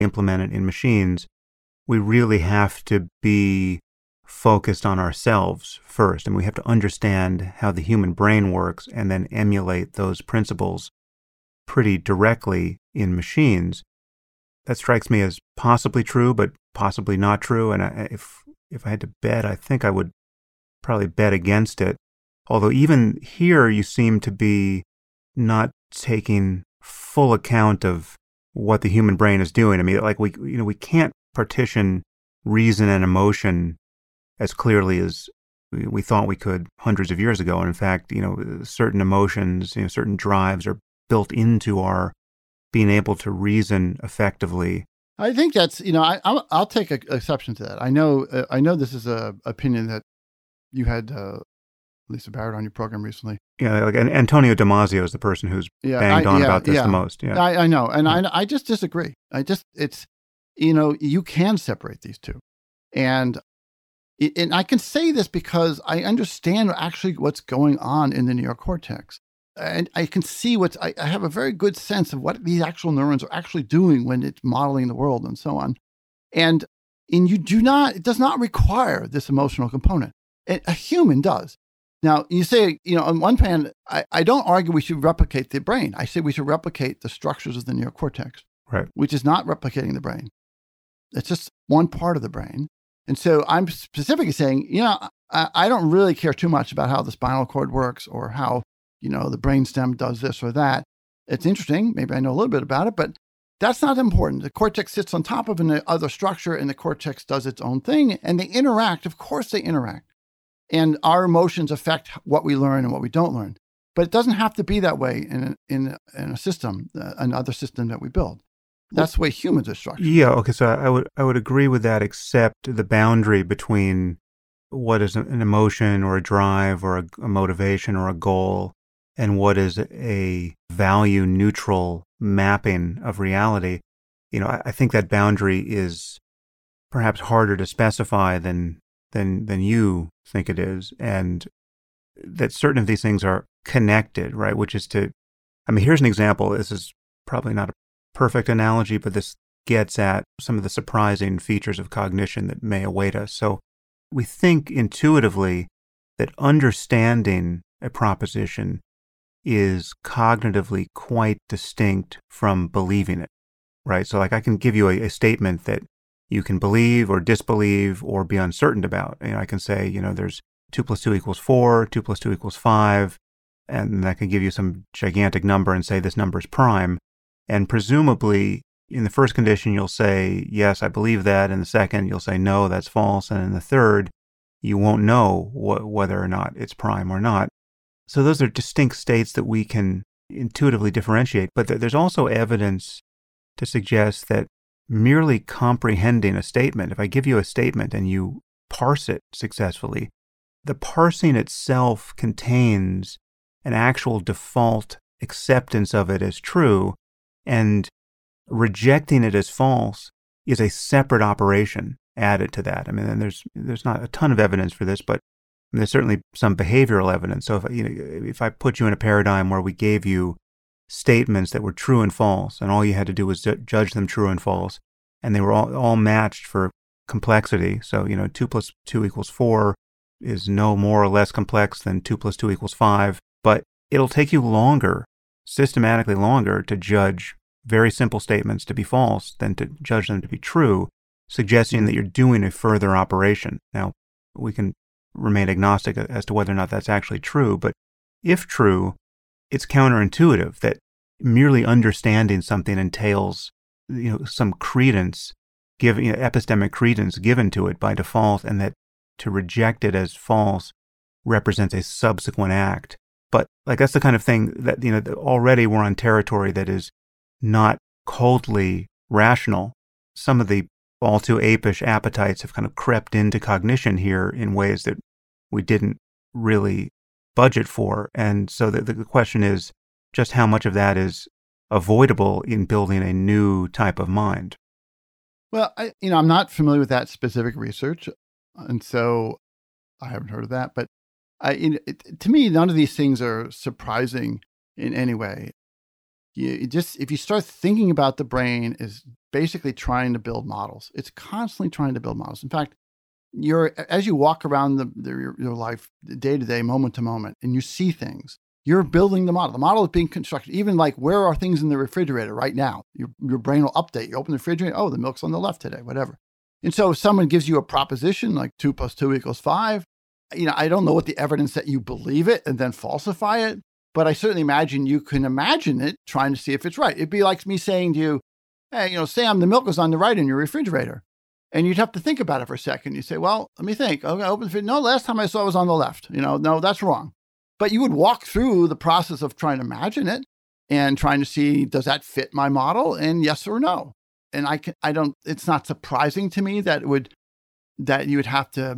implement it in machines, we really have to be focused on ourselves first. And we have to understand how the human brain works and then emulate those principles pretty directly in machines. That strikes me as possibly true, but possibly not true. And I, if, if I had to bet, I think I would probably bet against it. Although even here, you seem to be not taking full account of what the human brain is doing. I mean, like we, you know, we can't partition reason and emotion as clearly as we thought we could hundreds of years ago. And in fact, you know, certain emotions, you know, certain drives are built into our being able to reason effectively. I think that's you know I I'll, I'll take exception to that. I know uh, I know this is a opinion that you had uh, Lisa Barrett on your program recently. Yeah, like Antonio Damasio is the person who's yeah, banged I, on yeah, about this yeah. the most. Yeah, I, I know, and I I just disagree. I just it's you know you can separate these two, and and I can say this because I understand actually what's going on in the neocortex. And I can see what's, I, I have a very good sense of what these actual neurons are actually doing when it's modeling the world and so on. And, and you do not, it does not require this emotional component. It, a human does. Now, you say, you know, on one hand, I, I don't argue we should replicate the brain. I say we should replicate the structures of the neocortex, right. which is not replicating the brain. It's just one part of the brain. And so I'm specifically saying, you know, I, I don't really care too much about how the spinal cord works or how, you know, the brainstem does this or that. It's interesting. Maybe I know a little bit about it, but that's not important. The cortex sits on top of another uh, structure and the cortex does its own thing and they interact. Of course, they interact. And our emotions affect what we learn and what we don't learn. But it doesn't have to be that way in a, in, in a system, uh, another system that we build. That's the way humans are structured. Yeah. Okay. So I would I would agree with that, except the boundary between what is an emotion or a drive or a, a motivation or a goal, and what is a value neutral mapping of reality. You know, I, I think that boundary is perhaps harder to specify than than than you think it is, and that certain of these things are connected, right? Which is to, I mean, here's an example. This is probably not a perfect analogy, but this gets at some of the surprising features of cognition that may await us. So we think intuitively that understanding a proposition is cognitively quite distinct from believing it, right? So, like, I can give you a, a, statement that you can believe or disbelieve or be uncertain about. You know, I can say, you know, there's two plus two equals four, two plus two equals five, and I can give you some gigantic number and say this number is prime. And presumably, in the first condition, you'll say, yes, I believe that. In the second, you'll say, no, that's false. And in the third, you won't know wh- whether or not it's prime or not. So those are distinct states that we can intuitively differentiate. But th- there's also evidence to suggest that merely comprehending a statement, if I give you a statement and you parse it successfully, the parsing itself contains an actual default acceptance of it as true and rejecting it as false is a separate operation added to that. I mean, there's there's not a ton of evidence for this, but there's certainly some behavioral evidence. So if you know, if I put you in a paradigm where we gave you statements that were true and false, and all you had to do was judge them true and false, and they were all, all matched for complexity. So you know, two plus two equals four is no more or less complex than two plus two equals five, but it'll take you longer, systematically longer, to judge very simple statements to be false than to judge them to be true, suggesting that you're doing a further operation. Now, we can remain agnostic as to whether or not that's actually true, but if true, it's counterintuitive that merely understanding something entails you know some credence given you know, epistemic credence given to it by default and that to reject it as false represents a subsequent act but like that's the kind of thing that you know already we're on territory that is not coldly rational. Some of the all too apish appetites have kind of crept into cognition here in ways that we didn't really budget for. And so the, the question is just how much of that is avoidable in building a new type of mind? Well, I, you know, I'm not familiar with that specific research, and so I haven't heard of that. But I, you it, to me, none of these things are surprising in any way you just if you start thinking about the brain is basically trying to build models. It's constantly trying to build models. In fact, you're as you walk around the, the your, your life day to day, moment to moment, and you see things. You're building the model. The model is being constructed. Even like where are things in the refrigerator right now? Your your brain will update. You open the refrigerator. Oh, the milk's on the left today. Whatever. And so if someone gives you a proposition like two plus two equals five, you know, I don't know what the evidence that you believe it and then falsify it, but I certainly imagine you can imagine it trying to see if it's right. It'd be like me saying to you, hey, you know, Sam, the milk is on the right in your refrigerator. And you'd have to think about it for a second. You say, well, let me think. Okay, open the. No, last time I saw it was on the left. You know, no, that's wrong. But you would walk through the process of trying to imagine it and trying to see, does that fit my model? And yes or no. And I can, I don't, it's not surprising to me that it would, that you would have to